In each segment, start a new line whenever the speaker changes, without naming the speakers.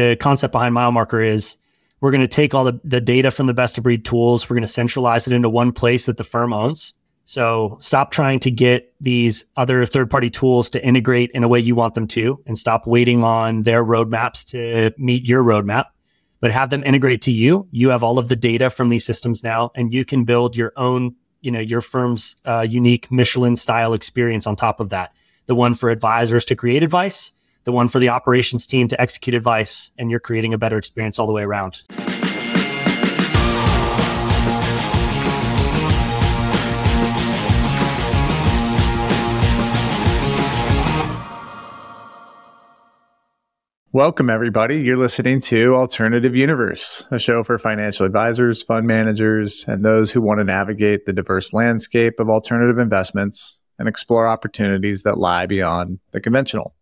the concept behind Milemarker is we're going to take all the, the data from the best of breed tools. We're going to centralize it into one place that the firm owns. So stop trying to get these other third party tools to integrate in a way you want them to and stop waiting on their roadmaps to meet your roadmap, but have them integrate to you. You have all of the data from these systems now and you can build your own, you know, your firm's uh, unique Michelin style experience on top of that. The one for advisors to create advice, the one for the operations team to execute advice, and you're creating a better experience all the way around.
Welcome, everybody. You're listening to Alternative Universe, a show for financial advisors, fund managers, and those who want to navigate the diverse landscape of alternative investments and explore opportunities that lie beyond the conventional.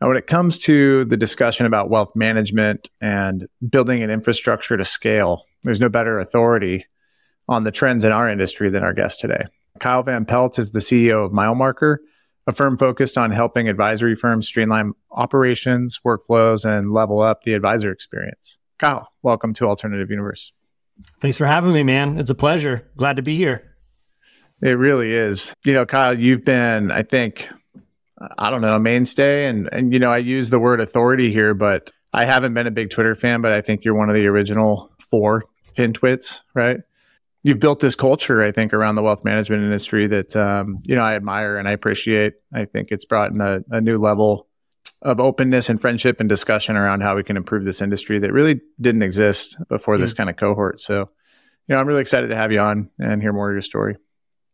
Now, when it comes to the discussion about wealth management and building an infrastructure to scale, there's no better authority on the trends in our industry than our guest today. Kyle Van Pelt is the CEO of Milemarker a firm focused on helping advisory firms streamline operations, workflows, and level up the advisor experience. Kyle, welcome to Alternative Universe.
Thanks for having me, man. It's a pleasure. Glad to be here.
It really is. You know, Kyle, you've been, I think, I don't know, a mainstay. And, and, you know, I use the word authority here, but I haven't been a big Twitter fan, but I think you're one of the original four FinTwits, right? you've built this culture, I think, around the wealth management industry that um, you know I admire and I appreciate. I think it's brought in a, a, new level of openness and friendship and discussion around how we can improve this industry that really didn't exist before this kind of cohort. So, you know, I'm really excited to have you on and hear more of your story.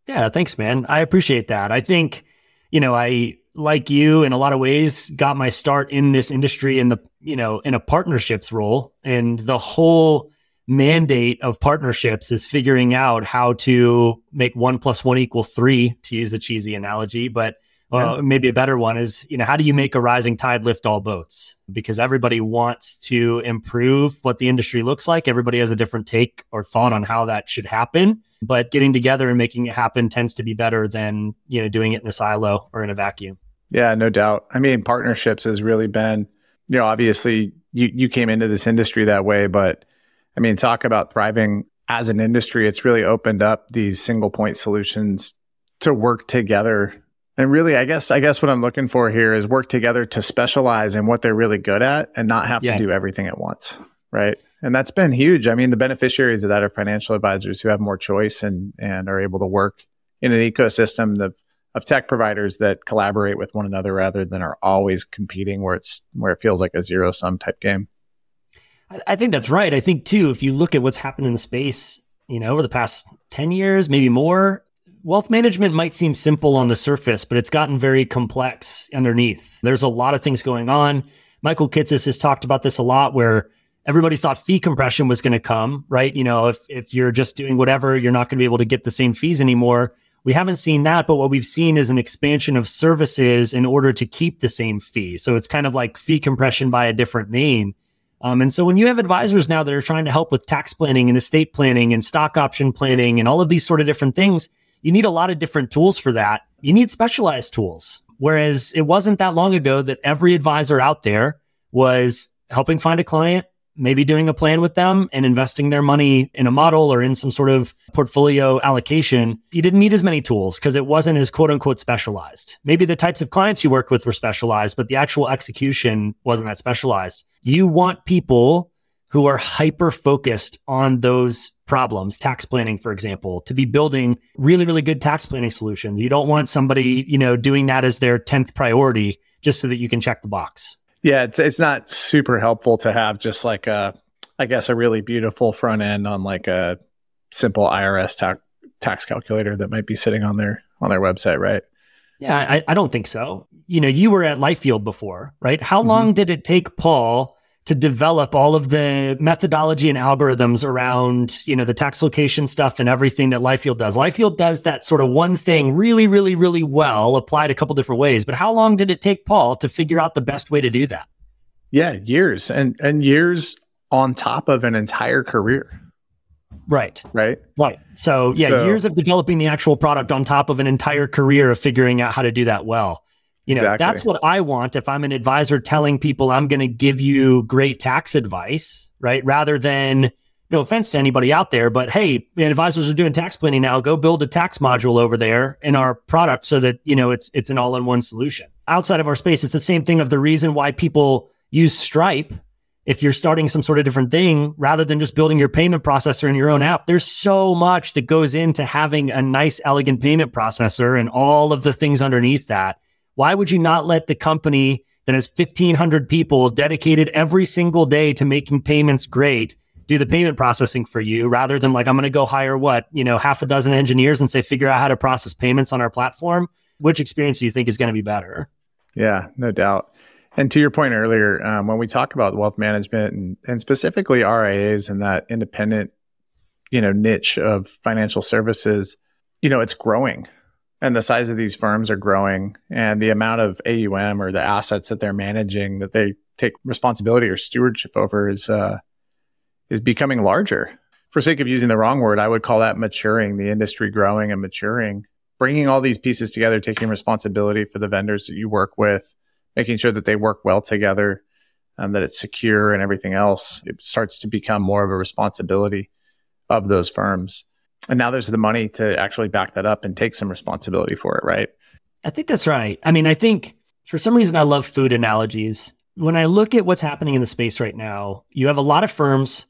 Yeah, thanks, man. I appreciate that. I think, you know, I like you in a lot of ways got my start in this industry in the, you know, in a partnerships role and the whole mandate of partnerships is figuring out how to make one plus one equal three, to use a cheesy analogy, but uh, yeah. maybe a better one is, you know, how do you make a rising tide lift all boats? Because everybody wants to improve what the industry looks like. Everybody has a different take or thought on how that should happen. But getting together and making it happen tends to be better than, you know, doing it in a silo or in a vacuum.
Yeah, no doubt. I mean, partnerships has really been, you know, obviously you, you came into this industry that way, but I mean, talk about thriving as an industry. It's really opened up these single point solutions to work together. And really, I guess, I guess what I'm looking for here is work together to specialize in what they're really good at and not have yeah. to do everything at once. Right. And that's been huge. I mean, the beneficiaries of that are financial advisors who have more choice and, and are able to work in an ecosystem of, of tech providers that collaborate with one another rather than are always competing where it's, where it feels like a zero sum type game.
I think that's right. I think too, if you look at what's happened in the space, you know, over the past 10 years, maybe more, wealth management might seem simple on the surface, but it's gotten very complex underneath. There's a lot of things going on. Michael Kitces has talked about this a lot where everybody thought fee compression was going to come, right? You know, if, if you're just doing whatever, you're not going to be able to get the same fees anymore. We haven't seen that, but what we've seen is an expansion of services in order to keep the same fee. So it's kind of like fee compression by a different name. Um, and so when you have advisors now that are trying to help with tax planning and estate planning and stock option planning and all of these sort of different things, you need a lot of different tools for that. You need specialized tools. Whereas it wasn't that long ago that every advisor out there was helping find a client, maybe doing a plan with them and investing their money in a model or in some sort of portfolio allocation, you didn't need as many tools because it wasn't as quote unquote specialized. Maybe the types of clients you worked with were specialized, but the actual execution wasn't that specialized. You want people who are hyper focused on those problems, tax planning, for example, to be building really, really good tax planning solutions. You don't want somebody, you know, doing that as their 10th priority just so that you can check the box.
Yeah, it's it's not super helpful to have just like a, I guess, a really beautiful front end on like a simple IRS tax tax calculator that might be sitting on their on their website, right?
Yeah, I, I don't think so. You know, you were at LifeYield before, right? How mm-hmm. long did it take Paul to develop all of the methodology and algorithms around, you know, the tax location stuff and everything that LifeYield does. LifeYield does that sort of one thing really, really, really well, applied a couple different ways. But how long did it take Paul to figure out the best way to do that?
Yeah, years and and years on top of an entire career.
Right.
Right.
Right. So yeah, so, years of developing the actual product on top of an entire career of figuring out how to do that well. You know,
Exactly.
that's what I want if I'm an advisor telling people I'm going to give you great tax advice, right? Rather than no offense to anybody out there, but hey, advisors are doing tax planning now. Go build a tax module over there in our product so that, you know, it's it's an all-in-one solution. Outside of our space, it's the same thing of the reason why people use Stripe if you're starting some sort of different thing rather than just building your payment processor in your own app. There's so much that goes into having a nice elegant payment processor and all of the things underneath that. Why would you not let the company that has 1500 people dedicated every single day to making payments great do the payment processing for you rather than like, I'm going to go hire what, you know, half a dozen engineers and say, figure out how to process payments on our platform. Which experience do you think is going to be better?
Yeah, no doubt. And to your point earlier, um, when we talk about wealth management and, and specifically RIAs and that independent, you know, niche of financial services, you know, it's growing and the size of these firms are growing and the amount of AUM or the assets that they're managing that they take responsibility or stewardship over is, uh, is becoming larger. For sake of using the wrong word, I would call that maturing, the industry growing and maturing, bringing all these pieces together, taking responsibility for the vendors that you work with, making sure that they work well together, um, that it's secure and everything else. It starts to become more of a responsibility of those firms. And now there's the money to actually back that up and take some responsibility for it, right?
I think that's right. I mean, I think for some reason I love food analogies. When I look at what's happening in the space right now, you have a lot of firms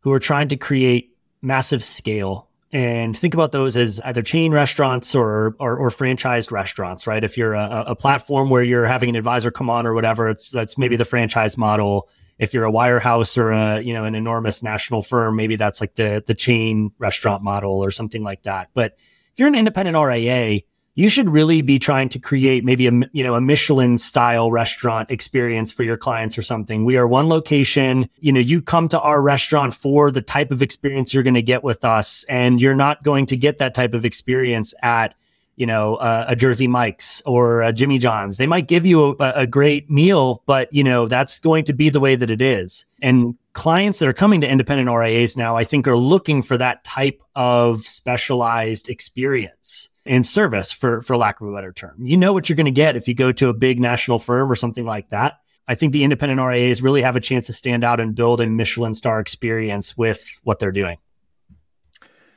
who are trying to create massive scale. And think about those as either chain restaurants or, or, or franchised restaurants, right? If you're a, a, platform where you're having an advisor come on or whatever, it's that's maybe the franchise model. If you're a wirehouse or a you know an enormous national firm, maybe that's like the the chain restaurant model or something like that. But if you're an independent RIA, you should really be trying to create maybe a you know a Michelin style restaurant experience for your clients or something. We are one location. You know, you come to our restaurant for the type of experience you're going to get with us, and you're not going to get that type of experience at you know uh, a Jersey Mike's or Jimmy John's. They might give you a, a great meal, but you know that's going to be the way that it is. And clients that are coming to independent RIAs now, I think, are looking for that type of specialized experience and service for for lack of a better term. You know what you're going to get if you go to a big national firm or something like that. I think the independent RIAs really have a chance to stand out and build a Michelin star experience with what they're doing.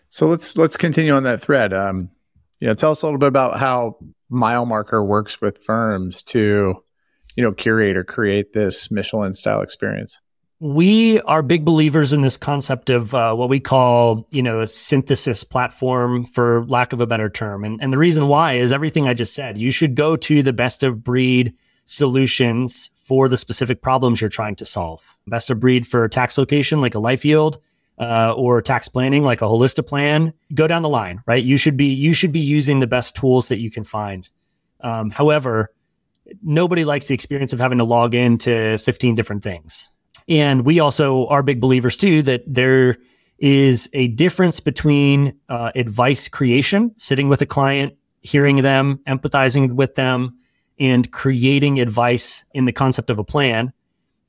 So let's let's continue on that thread. Um, yeah, tell us a little bit about how Milemarker works with firms to, you know, curate or create this Michelin style experience
we are big believers in this concept of uh, what we call, you know, a synthesis platform, for lack of a better term. And, and the reason why is everything I just said. You should go to the best of breed solutions for the specific problems you're trying to solve. Best of breed for tax location, like a LifeYield, uh, or tax planning, like a Holistiplan. Go down the line, right? You should be you should be using the best tools that you can find. Um, however, nobody likes the experience of having to log in to 15 different things and we also are big believers too that there is a difference between uh, advice creation, sitting with a client, hearing them, empathizing with them, and creating advice in the concept of a plan,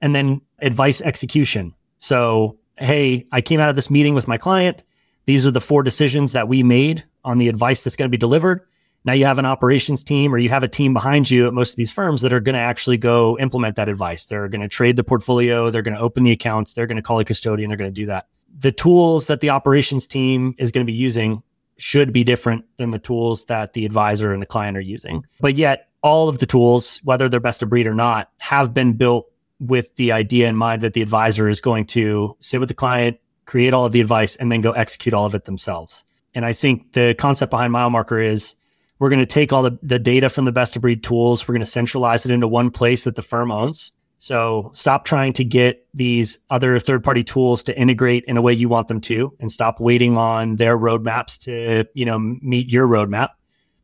and then advice execution. So, hey, I came out of this meeting with my client. These are the four decisions that we made on the advice that's going to be delivered. Now you have an operations team or you have a team behind you at most of these firms that are going to actually go implement that advice. They're going to trade the portfolio, they're going to open the accounts, they're going to call a custodian, they're going to do that. The tools that the operations team is going to be using should be different than the tools that the advisor and the client are using. But yet, all of the tools, whether they're best of breed or not, have been built with the idea in mind that the advisor is going to sit with the client, create all of the advice, and then go execute all of it themselves. And I think the concept behind Milemarker is we're going to take all the, the data from the best of breed tools. We're going to centralize it into one place that the firm owns. So stop trying to get these other third party tools to integrate in a way you want them to and stop waiting on their roadmaps to, you know, meet your roadmap,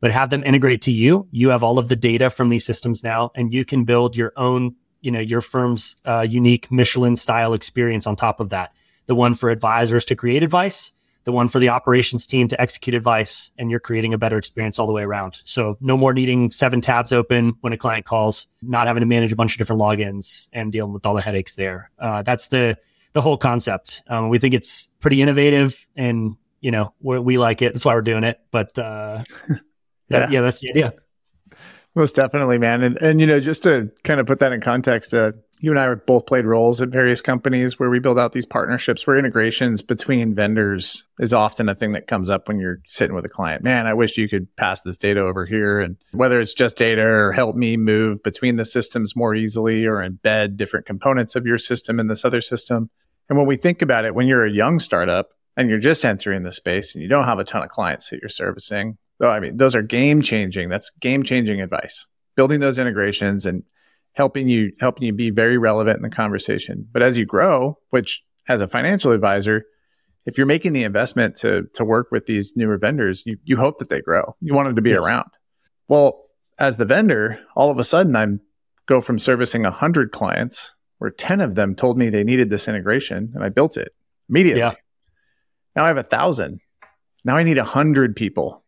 but have them integrate to you. You have all of the data from these systems now and you can build your own, you know, your firm's uh, unique Michelin style experience on top of that. The one for advisors to create advice the one for the operations team to execute advice, and you're creating a better experience all the way around. So no more needing seven tabs open when a client calls, not having to manage a bunch of different logins and dealing with all the headaches there. Uh, that's the the whole concept. Um, we think it's pretty innovative, and you know we like it. That's why we're doing it. But uh, that, yeah. yeah, that's the idea.
Most definitely, man. And, and, you know, just to kind of put that in context, uh, you and I both played roles at various companies where we build out these partnerships where integrations between vendors is often a thing that comes up when you're sitting with a client. Man, I wish you could pass this data over here. And whether it's just data or help me move between the systems more easily or embed different components of your system in this other system. And when we think about it, when you're a young startup and you're just entering the space and you don't have a ton of clients that you're servicing, though, I mean, those are game changing. That's game changing advice. Building those integrations and helping you helping you be very relevant in the conversation. But as you grow, which as a financial advisor, if you're making the investment to to work with these newer vendors, you you hope that they grow. You want them to be yes. around. Well, as the vendor, all of a sudden I'm go from servicing 100 clients where 10 of them told me they needed this integration and I built it immediately. Yeah. Now I have a thousand. Now I need a hundred people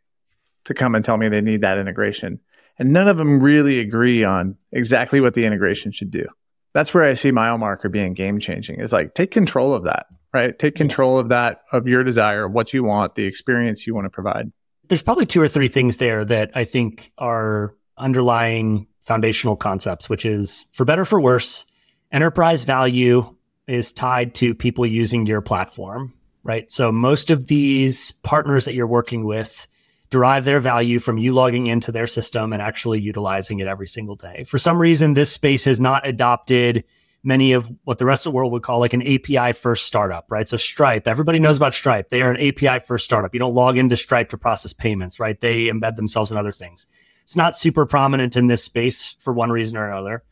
to come and tell me they need that integration and none of them really agree on exactly what the integration should do. That's where I see Milemarker being game changing. Is like take control of that, right? Take control yes. of that, of your desire, what you want, the experience you want to provide.
There's probably two or three things there that I think are underlying foundational concepts, which is for better for worse, enterprise value is tied to people using your platform, right? So most of these partners that you're working with derive their value from you logging into their system and actually utilizing it every single day. For some reason, this space has not adopted many of what the rest of the world would call like an API first startup, right? So Stripe, everybody knows about Stripe. They are an API first startup. You don't log into Stripe to process payments, right? They embed themselves in other things. It's not super prominent in this space for one reason or another.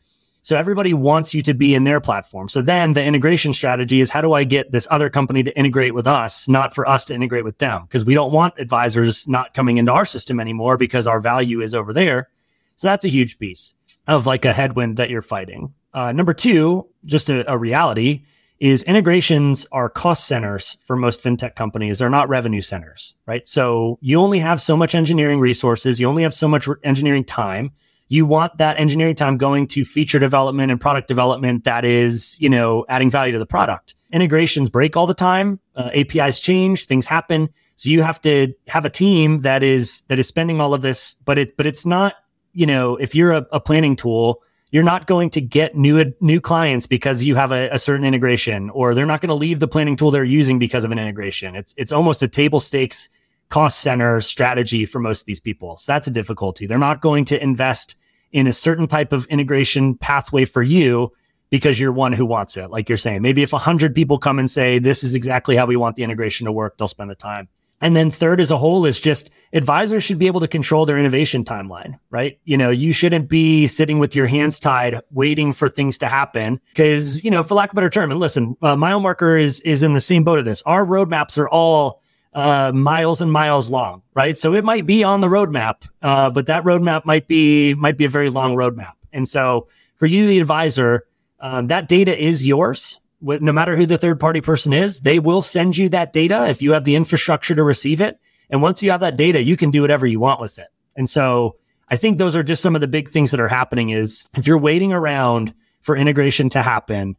So everybody wants you to be in their platform. So then the integration strategy is how do I get this other company to integrate with us, not for us to integrate with them? Because we don't want advisors not coming into our system anymore because our value is over there. So that's a huge piece of like a headwind that you're fighting. Uh, number two, just a, a reality is integrations are cost centers for most fintech companies. They're not revenue centers, right? So you only have so much engineering resources. You only have so much engineering time you want that engineering time going to feature development and product development that is, you know, adding value to the product. Integrations break all the time. Uh, APIs change, things happen. So you have to have a team that is that is spending all of this, but it but it's not, you know, if you're a, a planning tool, you're not going to get new new clients because you have a, a certain integration, or they're not going to leave the planning tool they're using because of an integration. It's it's almost a table stakes cost center strategy for most of these people. So that's a difficulty. They're not going to invest in a certain type of integration pathway for you because you're one who wants it. Like you're saying, maybe if a hundred people come and say, this is exactly how we want the integration to work, they'll spend the time. And then third as a whole is just advisors should be able to control their innovation timeline, right? You know, you shouldn't be sitting with your hands tied waiting for things to happen because, you know, for lack of a better term, and listen, uh, Milemarker is, is in the same boat of this. Our roadmaps are all uh, miles and miles long, right? So it might be on the roadmap, uh, but that roadmap might be might be a very long roadmap. And so for you, the advisor, um, that data is yours. No matter who the third party person is, they will send you that data if you have the infrastructure to receive it. And once you have that data, you can do whatever you want with it. And so I think those are just some of the big things that are happening. Is if you're waiting around for integration to happen,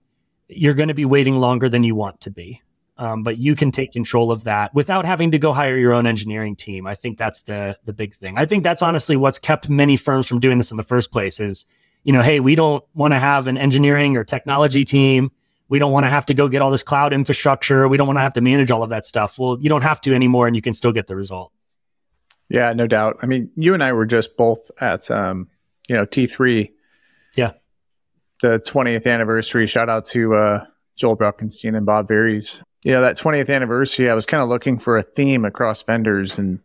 you're going to be waiting longer than you want to be. Um, but you can take control of that without having to go hire your own engineering team. I think that's the the big thing. I think that's honestly what's kept many firms from doing this in the first place. Is you know, hey, we don't want to have an engineering or technology team. We don't want to have to go get all this cloud infrastructure. We don't want to have to manage all of that stuff. Well, you don't have to anymore, and you can still get the result.
Yeah, no doubt. I mean, you and I were just both at um, you know T three.
Yeah,
the 20th anniversary. Shout out to uh, Joel Bruckenstein and Bob Veres you know, that 20th anniversary, I was kind of looking for a theme across vendors and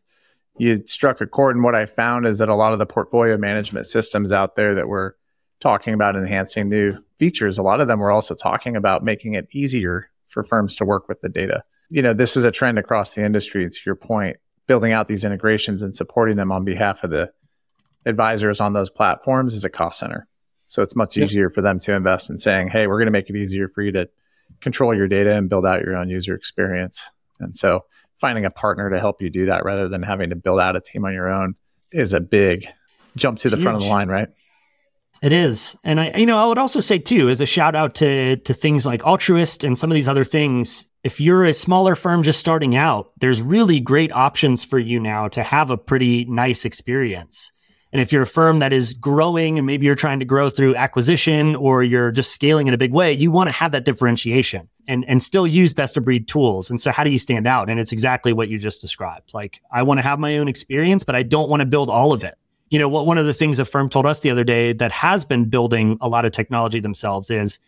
you struck a chord. And what I found is that a lot of the portfolio management systems out there that were talking about enhancing new features, a lot of them were also talking about making it easier for firms to work with the data. You know, this is a trend across the industry. To your point, building out these integrations and supporting them on behalf of the advisors on those platforms is a cost center. So it's much easier for them to invest in saying, hey, we're going to make it easier for you to control your data and build out your own user experience. And so finding a partner to help you do that rather than having to build out a team on your own is a big jump to it's the huge. front of the line, right?
It is. And I you know, I would also say too, as a shout out to to things like Altruist and some of these other things, if you're a smaller firm just starting out, there's really great options for you now to have a pretty nice experience. And if you're a firm that is growing and maybe you're trying to grow through acquisition or you're just scaling in a big way, you want to have that differentiation and, and still use best of breed tools. And so how do you stand out? And it's exactly what you just described. Like I want to have my own experience, but I don't want to build all of it. You know, what one of the things a firm told us the other day that has been building a lot of technology themselves is,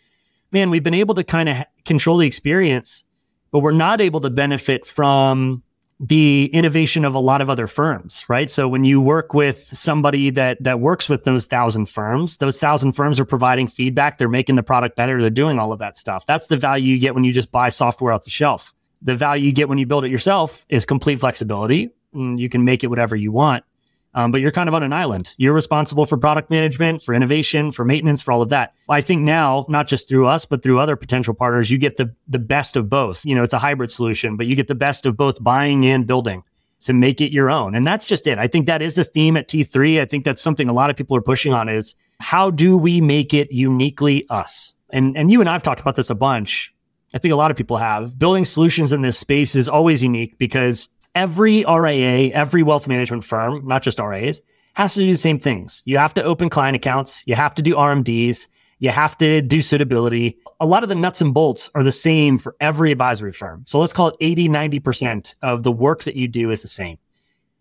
man, we've been able to kind of control the experience, but we're not able to benefit from the innovation of a lot of other firms, right? So when you work with somebody that that works with those thousand firms, those thousand firms are providing feedback, they're making the product better, they're doing all of that stuff. That's the value you get when you just buy software off the shelf. The value you get when you build it yourself is complete flexibility. Mm, you can make it whatever you want. Um, but you're kind of on an island. You're responsible for product management, for innovation, for maintenance, for all of that. I think now, not just through us, but through other potential partners, you get the the best of both. You know, it's a hybrid solution, but you get the best of both buying and building to make it your own. And that's just it. I think that is the theme at T3. I think that's something a lot of people are pushing on is how do we make it uniquely us? And and you and I've talked about this a bunch. I think a lot of people have. Building solutions in this space is always unique because every RIA, every wealth management firm, not just RIAs, has to do the same things. You have to open client accounts. You have to do RMDs. You have to do suitability. A lot of the nuts and bolts are the same for every advisory firm. So let's call it 80, 90% of the work that you do is the same.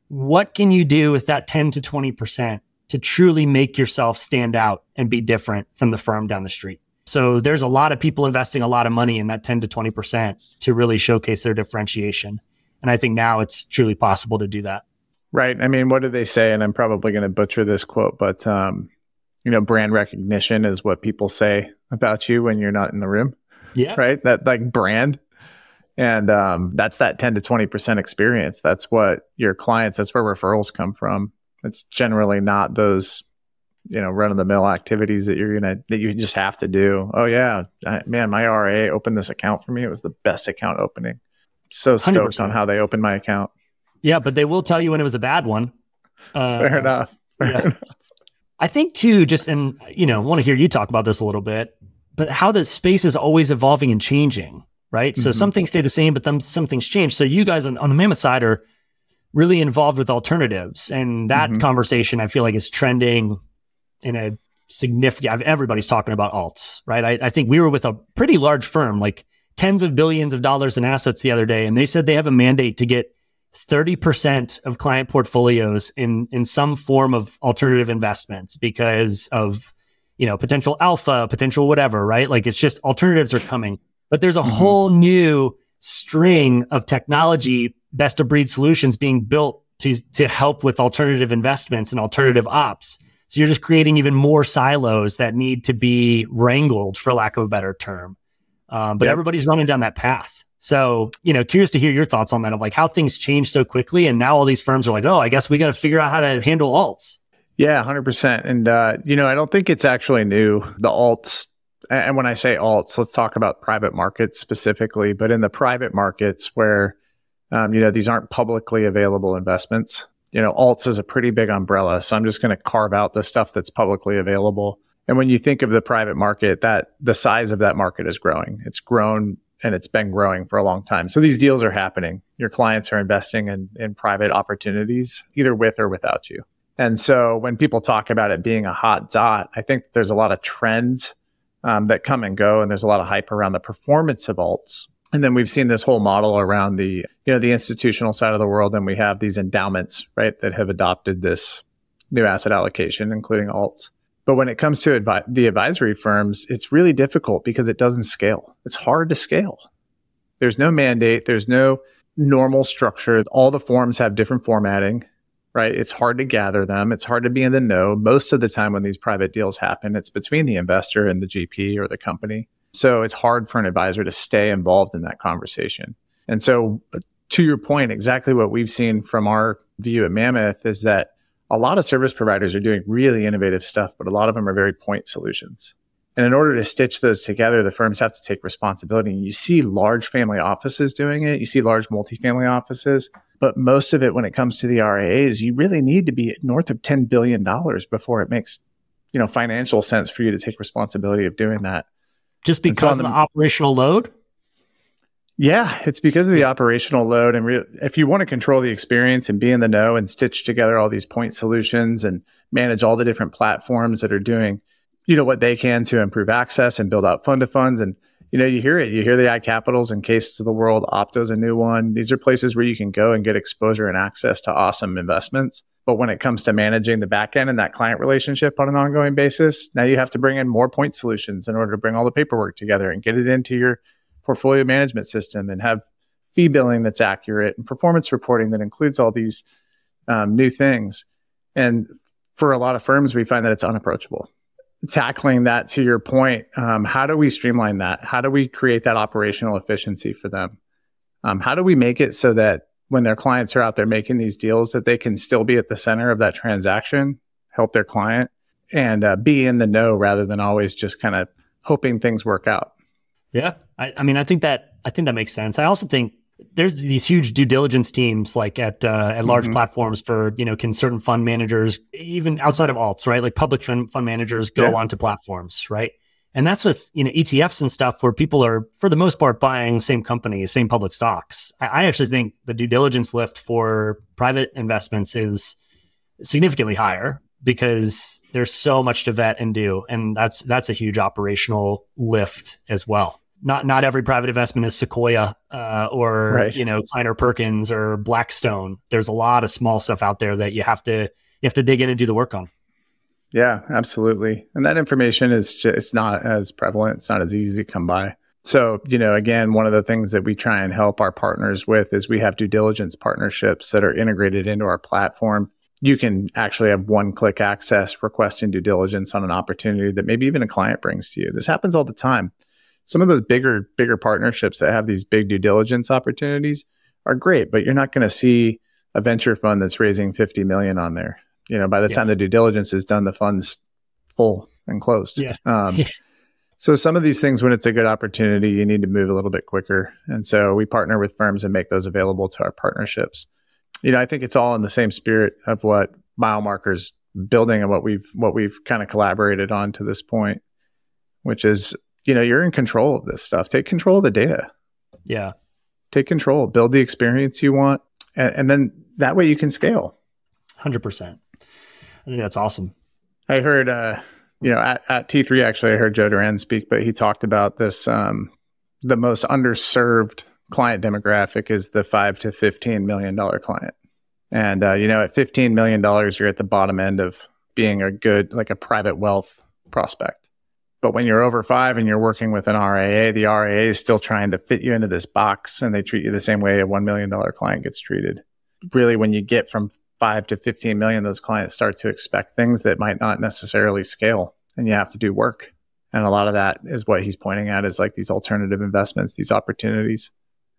What can you do with that 10 to 20% to truly make yourself stand out and be different from the firm down the street? So there's a lot of people investing a lot of money in that 10 to 20% to really showcase their differentiation. And I think now it's truly possible to do that.
Right. I mean, what do they say? And I'm probably going to butcher this quote, but, um, you know, brand recognition is what people say about you when you're not in the room.
Yeah.
Right. That like brand. And um, that's that 10 to 20% experience. That's what your clients, that's where referrals come from. It's generally not those, you know, run of the mill activities that you're going to, that you just have to do. Oh, yeah. I, man, my RA opened this account for me. It was the best account opening so stoked 100%. on how they opened my account.
Yeah, but they will tell you when it was a bad one.
Uh, Fair enough. Fair yeah. enough.
I think too, just and you know, want to hear you talk about this a little bit, but how the space is always evolving and changing, right? Mm-hmm. So some things stay the same, but then some things change. So you guys on, on the Mammoth side are really involved with alternatives, and that mm-hmm. conversation I feel like is trending in a significant. Everybody's talking about alts, right? I, I think we were with a pretty large firm, like tens of billions of dollars in assets the other day, and they said they have a mandate to get 30% of client portfolios in in some form of alternative investments because of you know potential alpha potential whatever right? Like it's just alternatives are coming. But there's a mm-hmm. whole new string of technology best of breed solutions being built to to help with alternative investments and alternative ops. So you're just creating even more silos that need to be wrangled for lack of a better term um, but yep. everybody's running down that path. So, you know, curious to hear your thoughts on that of like how things change so quickly. And now all these firms are like, oh, I guess we got to figure out how to handle alts.
Yeah, 100%. And, uh, you know, I don't think it's actually new. The alts, and when I say alts, let's talk about private markets specifically. But in the private markets where, um, you know, these aren't publicly available investments, you know, alts is a pretty big umbrella. So I'm just going to carve out the stuff that's publicly available. And when you think of the private market, that the size of that market is growing. It's grown and it's been growing for a long time. So these deals are happening. Your clients are investing in, in private opportunities, either with or without you. And so when people talk about it being a hot dot, I think there's a lot of trends um, that come and go, and there's a lot of hype around the performance of alts. And then we've seen this whole model around the, you know, the institutional side of the world, and we have these endowments, right, that have adopted this new asset allocation, including alts. But when it comes to advi- the advisory firms, it's really difficult because it doesn't scale. It's hard to scale. There's no mandate, there's no normal structure. All the forms have different formatting, right? It's hard to gather them. It's hard to be in the know. Most of the time when these private deals happen, it's between the investor and the GP or the company. So it's hard for an advisor to stay involved in that conversation. And so to your point, exactly what we've seen from our view at Mammoth is that a lot of service providers are doing really innovative stuff, but a lot of them are very point solutions. And in order to stitch those together, the firms have to take responsibility. And you see large family offices doing it. You see large multifamily offices. But most of it, when it comes to the RIAs, you really need to be north of $10 billion before it makes, you know, financial sense for you to take responsibility of doing that.
Just because so of the, the operational load?
Yeah, it's because of the operational load. And re- if you want to control the experience and be in the know and stitch together all these point solutions and manage all the different platforms that are doing, you know, what they can to improve access and build out fund to funds. And, you know, you hear it, you hear the iCapitals and CAISes of the world. Opto's a new one. These are places where you can go and get exposure and access to awesome investments. But when it comes to managing the back end and that client relationship on an ongoing basis, now you have to bring in more point solutions in order to bring all the paperwork together and get it into your portfolio management system and have fee billing that's accurate and performance reporting that includes all these um, new things. And for a lot of firms, we find that it's unapproachable. Tackling that to your point, um, how do we streamline that? How do we create that operational efficiency for them? Um, how do we make it so that when their clients are out there making these deals, that they can still be at the center of that transaction, help their client, and uh, be in the know rather than always just kind of hoping things work out?
Yeah, I, I, mean, I think that I think that makes sense. I also think there's these huge due diligence teams like at uh, at large mm-hmm. platforms for you know can certain fund managers even outside of alts right like public fund, fund managers go yeah. onto platforms right and that's with you know ETFs and stuff where people are for the most part buying same companies same public stocks I, I actually think the due diligence lift for private investments is significantly higher because there's so much to vet and do and that's that's a huge operational lift as well not not every private investment is Sequoia uh, or right. you know Kleiner Perkins or Blackstone. There's a lot of small stuff out there that you have to you have to dig in and do the work on.
Yeah, absolutely. And that information is just it's not as prevalent. It's not as easy to come by. So, you know, again, one of the things that we try and help our partners with is we have due diligence partnerships that are integrated into our platform. You can actually have one click access requesting due diligence on an opportunity that maybe even a client brings to you. This happens all the time some of those bigger bigger partnerships that have these big due diligence opportunities are great, but you're not going to see a venture fund that's raising 50 million on there. You know, by the yeah. time the due diligence is done, the fund's full and closed.
Yeah. Um,
so some of these things, when it's a good opportunity, you need to move a little bit quicker. And so we partner with firms and make those available to our partnerships. You know, I think it's all in the same spirit of what Milemarker's building and what we've what we've kind of collaborated on to this point, which is you know, you're in control of this stuff. Take control of the data.
Yeah.
Take control, build the experience you want, and, and then that way you can scale.
100%. I think that's awesome.
I heard, uh, you know, at, at T3, actually, I heard Joe Duran speak, but he talked about this um, the most underserved client demographic is the five to $15 million client. And, uh, you know, at $15 million, you're at the bottom end of being a good, like a private wealth prospect. But when you're over five and you're working with an RIA, the RIA is still trying to fit you into this box and they treat you the same way a $1 million client gets treated. Really, when you get from five to 15 million, those clients start to expect things that might not necessarily scale and you have to do work. And a lot of that is what he's pointing at is like these alternative investments, these opportunities.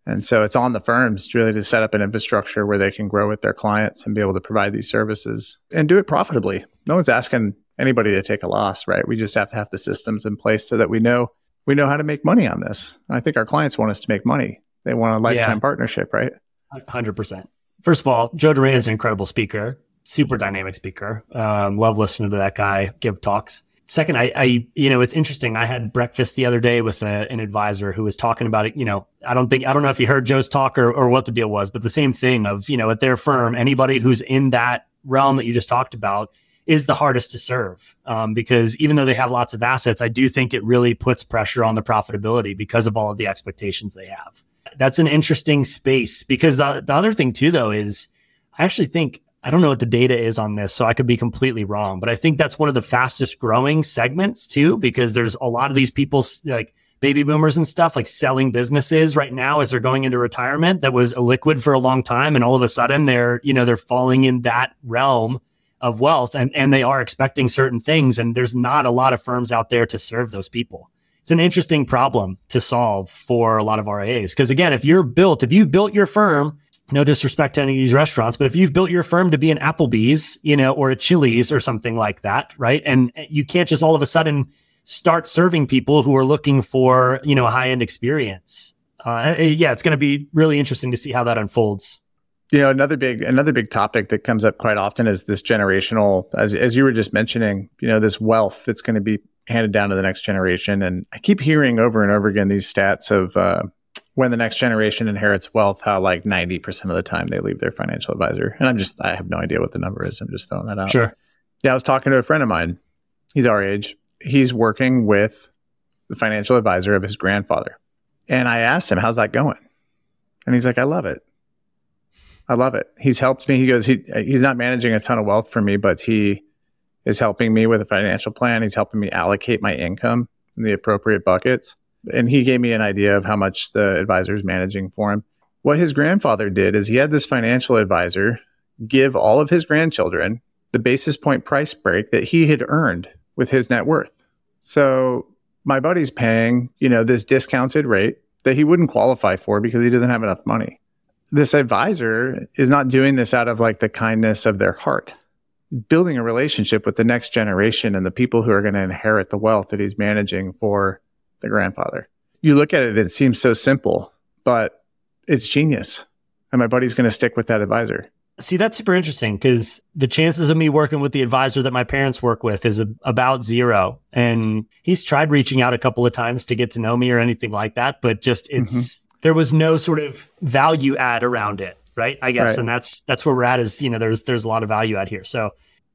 And so it's on the firms really to set up an infrastructure where they can grow with their clients and be able to provide these services and do it profitably. No one's asking anybody to take a loss, right? We just have to have the systems in place so that we know we know how to make money on this. I think our clients want us to make money. They want a lifetime yeah. partnership, right?
100%. First of all, Joe Duran is an incredible speaker, super dynamic speaker. Um, love listening to that guy give talks. Second, I, I, you know, it's interesting. I had breakfast the other day with a, an advisor who was talking about it. You know, I don't think, I don't know if you heard Joe's talk or, or what the deal was, but the same thing of, you know, at their firm, anybody who's in that realm that you just talked about is the hardest to serve um, because even though they have lots of assets, I do think it really puts pressure on the profitability because of all of the expectations they have. That's an interesting space because the, the other thing too, though, is I actually think I don't know what the data is on this, so I could be completely wrong, but I think that's one of the fastest growing segments too because there's a lot of these people like baby boomers and stuff like selling businesses right now as they're going into retirement that was illiquid for a long time and all of a sudden they're you know they're falling in that realm of wealth and, and they are expecting certain things. And there's not a lot of firms out there to serve those people. It's an interesting problem to solve for a lot of RIAs. Cause again, if you're built, if you built your firm, no disrespect to any of these restaurants, but if you've built your firm to be an Applebee's, you know, or a Chili's or something like that, right? And you can't just all of a sudden start serving people who are looking for, you know, a high end experience. Uh, yeah, it's going to be really interesting to see how that unfolds.
You know, another big another big topic that comes up quite often is this generational, as as you were just mentioning, you know, this wealth that's going to be handed down to the next generation. And I keep hearing over and over again these stats of uh, when the next generation inherits wealth, how like 90% of the time they leave their financial advisor. And I'm just, I have no idea what the number is. I'm just throwing that out.
Sure.
Yeah. I was talking to a friend of mine. He's our age. He's working with the financial advisor of his grandfather. And I asked him, how's that going? And he's like, I love it. I love it. He's helped me. He goes, he, he's not managing a ton of wealth for me, but he is helping me with a financial plan. He's helping me allocate my income in the appropriate buckets. And he gave me an idea of how much the advisor is managing for him. What his grandfather did is he had this financial advisor give all of his grandchildren the basis point price break that he had earned with his net worth. So my buddy's paying, you know, this discounted rate that he wouldn't qualify for because he doesn't have enough money. This advisor is not doing this out of like the kindness of their heart. Building a relationship with the next generation and the people who are going to inherit the wealth that he's managing for the grandfather. You look at it, it seems so simple, but it's genius. And my buddy's going to stick with that advisor.
See, that's super interesting because the chances of me working with the advisor that my parents work with is a, about zero. And he's tried reaching out a couple of times to get to know me or anything like that, but just it's mm-hmm. There was no sort of value add around it, right? I guess, right. and that's that's where we're at. Is you know there's there's a lot of value out here. So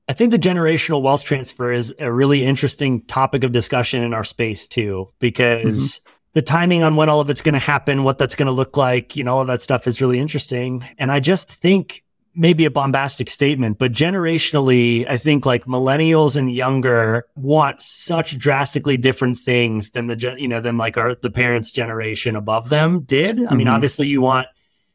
I think the generational wealth transfer is a really interesting topic of discussion in our space too, because. Mm-hmm the timing on when all of it's going to happen, what that's going to look like, you know, all of that stuff is really interesting. And I just think maybe a bombastic statement, but generationally, I think like millennials and younger want such drastically different things than the, you know, than like our, the parents' generation above them did. I mean, mm-hmm. obviously you want,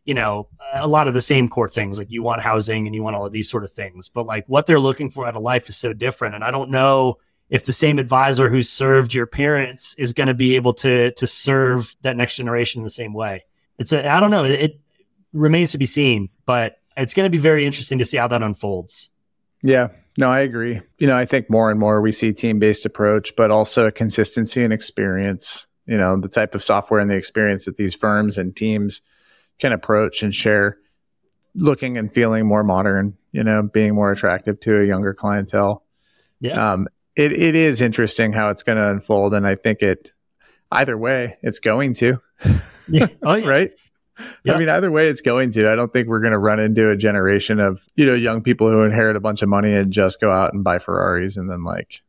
you know, a lot of the same core things, like you want housing and you want all of these sort of things, but like what they're looking for out of life is so different. And I don't know if the same advisor who served your parents is going to be able to, to serve that next generation in the same way. It's a, I don't know. It remains to be seen, but it's going to be very interesting to see how that unfolds.
Yeah, no, I agree. You know, I think more and more we see team based approach, but also consistency and experience. You know, the type of software and the experience that these firms and teams can approach and share, looking and feeling more modern. You know, being more attractive to a younger clientele. Yeah. Um, it, it is interesting how it's going to unfold. And I think it, either way, it's going to. yeah. Oh, yeah. right? I mean, either way, it's going to. I don't think we're going to run into a generation of you know young people who inherit a bunch of money and just go out and buy Ferraris and then like,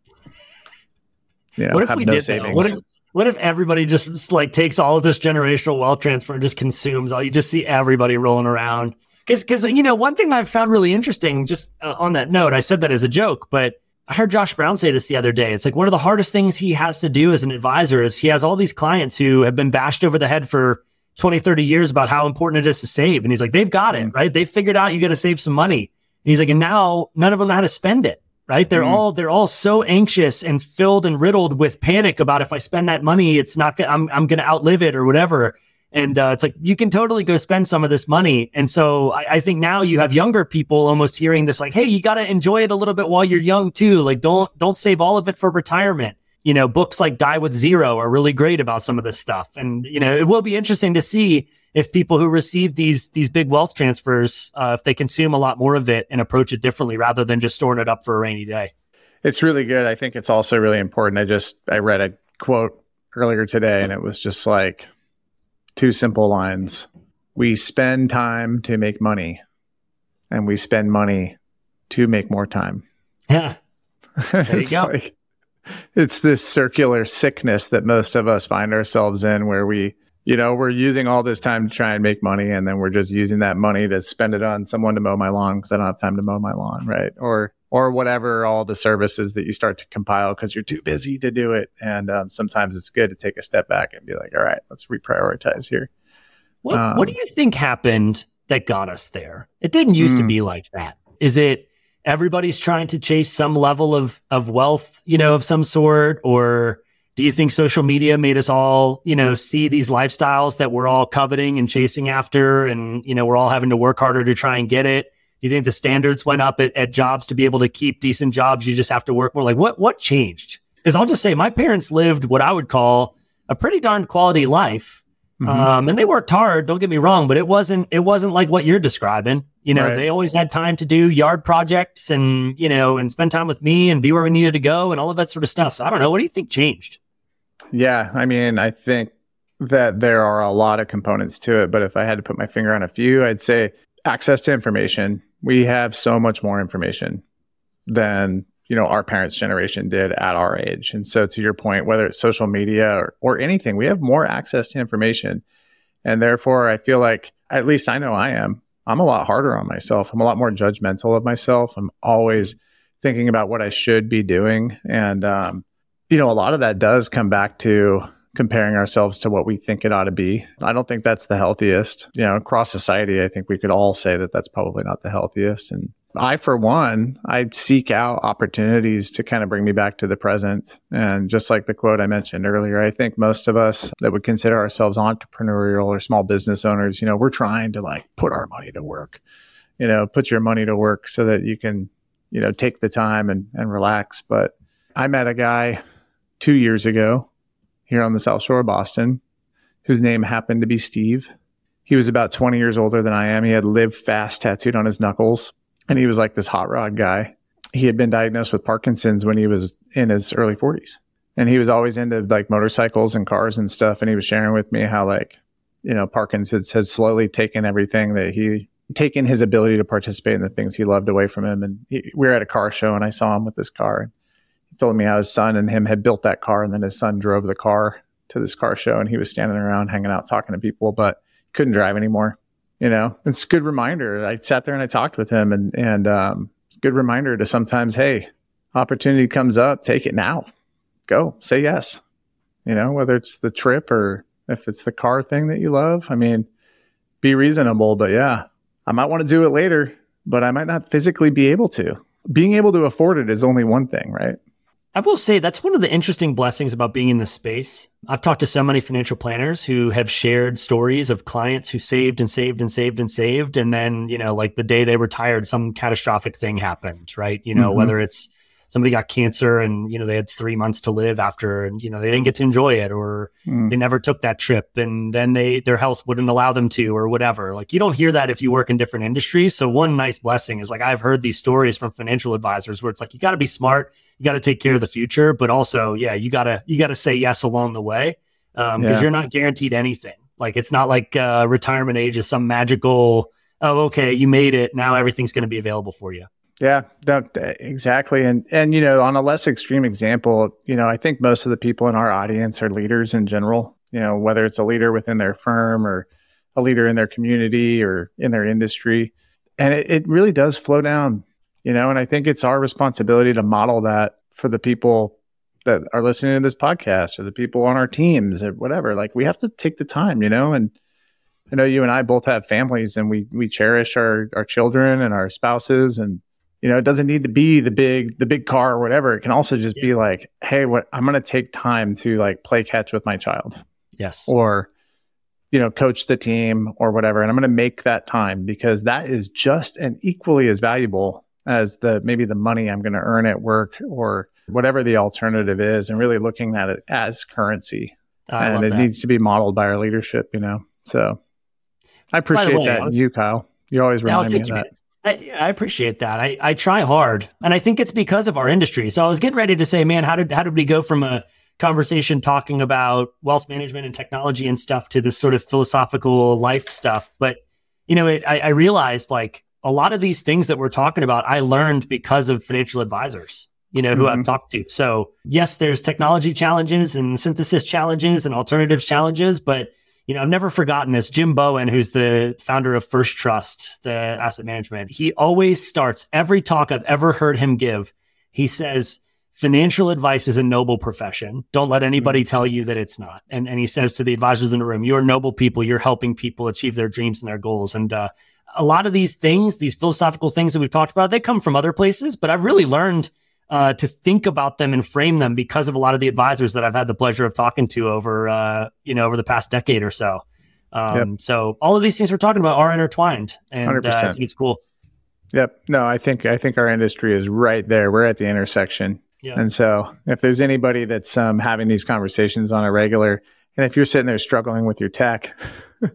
you know, what if we no did savings. What if, what if everybody just, just like takes all of this generational wealth transfer and just consumes all? You just see everybody rolling around. Because, because you know, one thing I've found really interesting, just uh, on that note, I said that as a joke, but I heard Josh Brown say this the other day. It's like one of the hardest things he has to do as an advisor is he has all these clients who have been bashed over the head for 20, 30 years about how important it is to save. And he's like, they've got it, mm. right? They figured out you got to save some money. And he's like, and now none of them know how to spend it, right? They're mm. all, they're all so anxious and filled and riddled with panic about if I spend that money, it's not, I'm, I'm going to outlive it or whatever. And uh, it's like, you can totally go spend some of this money. And so I, I think now you have younger people almost hearing this, like, Hey, you got to enjoy it a little bit while you're young too. Like, don't, don't save all of it for retirement you know, books like Die with Zero are really great about some of this stuff. And, you know, it will be interesting to see if people who receive these, these big wealth transfers, uh, if they consume a lot more of it and approach it differently rather than just storing it up for a rainy day.
It's really good. I think it's also really important. I just, I read a quote earlier today and it was just like two simple lines. We spend time to make money and we spend money to make more time.
Yeah. There you go. Like,
it's this circular sickness that most of us find ourselves in where we you know we're using all this time to try and make money and then we're just using that money to spend it on someone to mow my lawn because i don't have time to mow my lawn right? Or or whatever all the services that you start to compile because you're too busy to do it. And um, sometimes it's good to take a step back and be like all right let's reprioritize here.
What, um, what do you think happened that got us there? It didn't used mm, to hmm. be like that. Is it everybody's trying to chase some level of of wealth, you know, of some sort or do you think social media made us all, you know, see these lifestyles that we're all coveting and chasing after and you know, we're all having to work harder to try and get it? Do you think the standards went up at, at jobs to be able to keep decent jobs? You just have to work more. Like what what changed? Because I'll just say my parents lived what I would call a pretty darn quality life. Mm-hmm. Um, and they worked hard. Don't get me wrong, but it wasn't it wasn't like what you're describing. You know, right. they always had time to do yard projects and, you know, and spend time with me and be where we needed to go and all of that sort of stuff. So I don't know. What do you think changed?
Yeah. I mean, I think that there are a lot of components to it. But if I had to put my finger on a few, I'd say access to information. We have so much more information than you know our parents' generation did at our age. And so, to your point, whether it's social media or, or anything, we have more access to information, and therefore, I feel like at least I know I am. I'm a lot harder on myself. I'm a lot more judgmental of myself. I'm always thinking about what I should be doing, and um, you know, a lot of that does come back to comparing ourselves to what we think it ought to be. I don't think that's the healthiest. You know, across society, I think we could all say that that's probably not the healthiest. And I, for one, I seek out opportunities to kind of bring me back to the present. And just like the quote I mentioned earlier, I think most of us that would consider ourselves entrepreneurial or small business owners, you know, we're trying to like put our money to work, you know, put your money to work so that you can, you know, take the time and, and relax. But I met a guy two years ago here on the South Shore of Boston, whose name happened to be Steve. He was about 20 years older than I am. He had live fast tattooed on his knuckles, and he was like this hot rod guy. He had been diagnosed with Parkinson's when he was in his early 40s. And he was always into like motorcycles and cars and stuff. And he was sharing with me how, like, you know, Parkinson's had slowly taken everything that he taken his ability to participate in the things he loved away from him. And he, we were at a car show and I saw him with this car And he told me how his son and him had built that car, and then his son drove the car to this car show, and he was standing around hanging out talking to people, but couldn't drive anymore. You know, it's a good reminder. I sat there and I talked with him, and and um, good reminder to sometimes, hey, opportunity comes up, take it now, go, say yes. You know, whether it's the trip or if it's the car thing that you love. I mean, be reasonable, but yeah, I might want to do it later, but I might not physically be able to. Being able to afford it is only one thing, right?
I will say that's one of the interesting blessings about being in this space. I've talked to so many financial planners who have shared stories of clients who saved and saved and saved and saved. And then, you know, like the day they retired, some catastrophic thing happened, right? You know, mm-hmm. whether it's somebody got cancer and, you know, they had three months to live after and, you know, they didn't get to enjoy it or mm. they never took that trip and then they, their health wouldn't allow them to or whatever. Like you don't hear that if you work in different industries. So one nice blessing is like, I've heard these stories from financial advisors where it's like, you got to be smart you got to take care of the future, but also, yeah, you gotta you gotta say yes along the way because um, yeah. you're not guaranteed anything. Like it's not like uh, retirement age is some magical. Oh, okay, you made it. Now everything's going to be available for you.
Yeah, that, exactly. And and you know, on a less extreme example, you know, I think most of the people in our audience are leaders in general. You know, whether it's a leader within their firm or a leader in their community or in their industry, and it, it really does flow down you know, and I think it's our responsibility to model that for the people that are listening to this podcast or the people on our teams or whatever. Like we have to take the time, you know, and I know you and I both have families and we we cherish our our children and our spouses and you know, it doesn't need to be the big the big car or whatever. It can also just yeah. be like, hey, what I'm going to take time to like play catch with my child.
Yes.
Or you know, coach the team or whatever and I'm going to make that time because that is just and equally as valuable as the maybe the money I'm going to earn at work or whatever the alternative is and really looking at it as currency. I and it that. needs to be modeled by our leadership, you know. So I appreciate way, that was, you, Kyle. You always remind me of that.
I, I, appreciate that. I, I try hard, and I think it's because of our industry. So I was getting ready to say, man, how did how did we go from a conversation talking about wealth management and technology and stuff to this sort of philosophical life stuff? But you know, it, I, I realized like a lot of these things that we're talking about, I learned because of financial advisors, you know, who mm-hmm. I've talked to. So yes, there's technology challenges and synthesis challenges and alternatives challenges, but you know, I've never forgotten this. Jim Bowen, who's the founder of First Trust, the asset management, he always starts every talk I've ever heard him give. He says, financial advice is a noble profession. Don't let anybody mm-hmm. tell you that it's not. And, and he says to the advisors in the room, you're noble people. You're helping people achieve their dreams and their goals. And, uh, a lot of these things, these philosophical things that we've talked about, they come from other places, but I've really learned uh, to think about them and frame them because of a lot of the advisors that I've had the pleasure of talking to over, uh, you know, over the past decade or so. Um, yep. So all of these things we're talking about are intertwined, and uh, I think it's cool.
Yep. No, I think I think our industry is right there. We're at the intersection, yeah. and so if there's anybody that's um, having these conversations on a regular, and if you're sitting there struggling with your tech.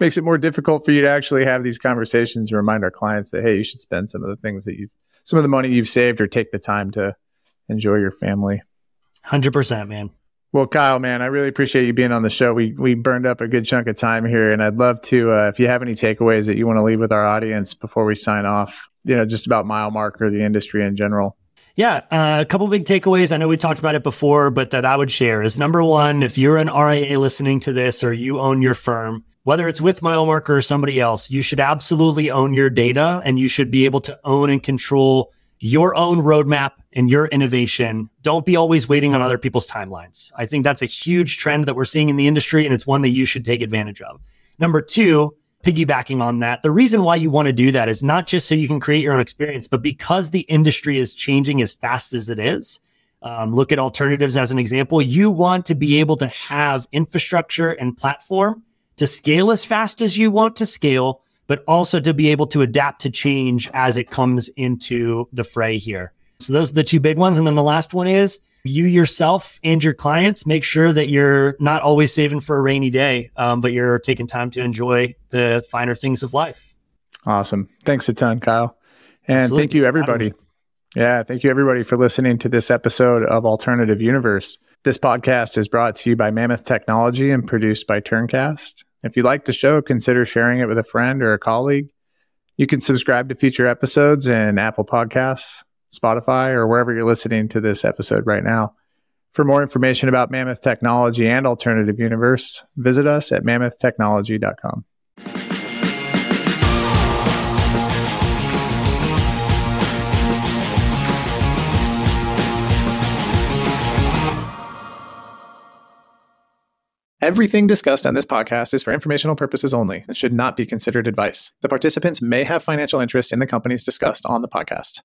makes it more difficult for you to actually have these conversations and remind our clients that hey, you should spend some of the things that you some of the money you've saved or take the time to enjoy your family.
Hundred percent, man.
Well, Kyle, man, I really appreciate you being on the show. We we burned up a good chunk of time here, and I'd love to, uh, if you have any takeaways that you want to leave with our audience before we sign off, you know, just about Milemarker, the industry in general.
Yeah, uh, a couple big takeaways. I know we talked about it before, but that I would share is number one, if you're an RIA listening to this or you own your firm, whether it's with Milemarker or somebody else, you should absolutely own your data and you should be able to own and control your own roadmap and your innovation. Don't be always waiting on other people's timelines. I think that's a huge trend that we're seeing in the industry, and it's one that you should take advantage of. Number two, piggybacking on that, the reason why you want to do that is not just so you can create your own experience, but because the industry is changing as fast as it is. Um, look at alternatives as an example. You want to be able to have infrastructure and platform to scale as fast as you want to scale, but also to be able to adapt to change as it comes into the fray here. So those are the two big ones. And then the last one is you yourself and your clients make sure that you're not always saving for a rainy day, um, but you're taking time to enjoy the finer things of life.
Awesome. Thanks a ton, Kyle. And Absolutely. thank you, everybody. Yeah, thank you, everybody, for listening to this episode of Alternative Universe. This podcast is brought to you by Mammoth Technology and produced by Turncast. If you like the show, consider sharing it with a friend or a colleague. You can subscribe to future episodes in Apple Podcasts, Spotify, or wherever you're listening to this episode right now. For more information about Mammoth Technology and Alternative Universe, visit us at mammothtechnology.com. Everything discussed on this podcast is for informational purposes only and should not be considered advice. The participants may have financial interests in the companies discussed on the podcast.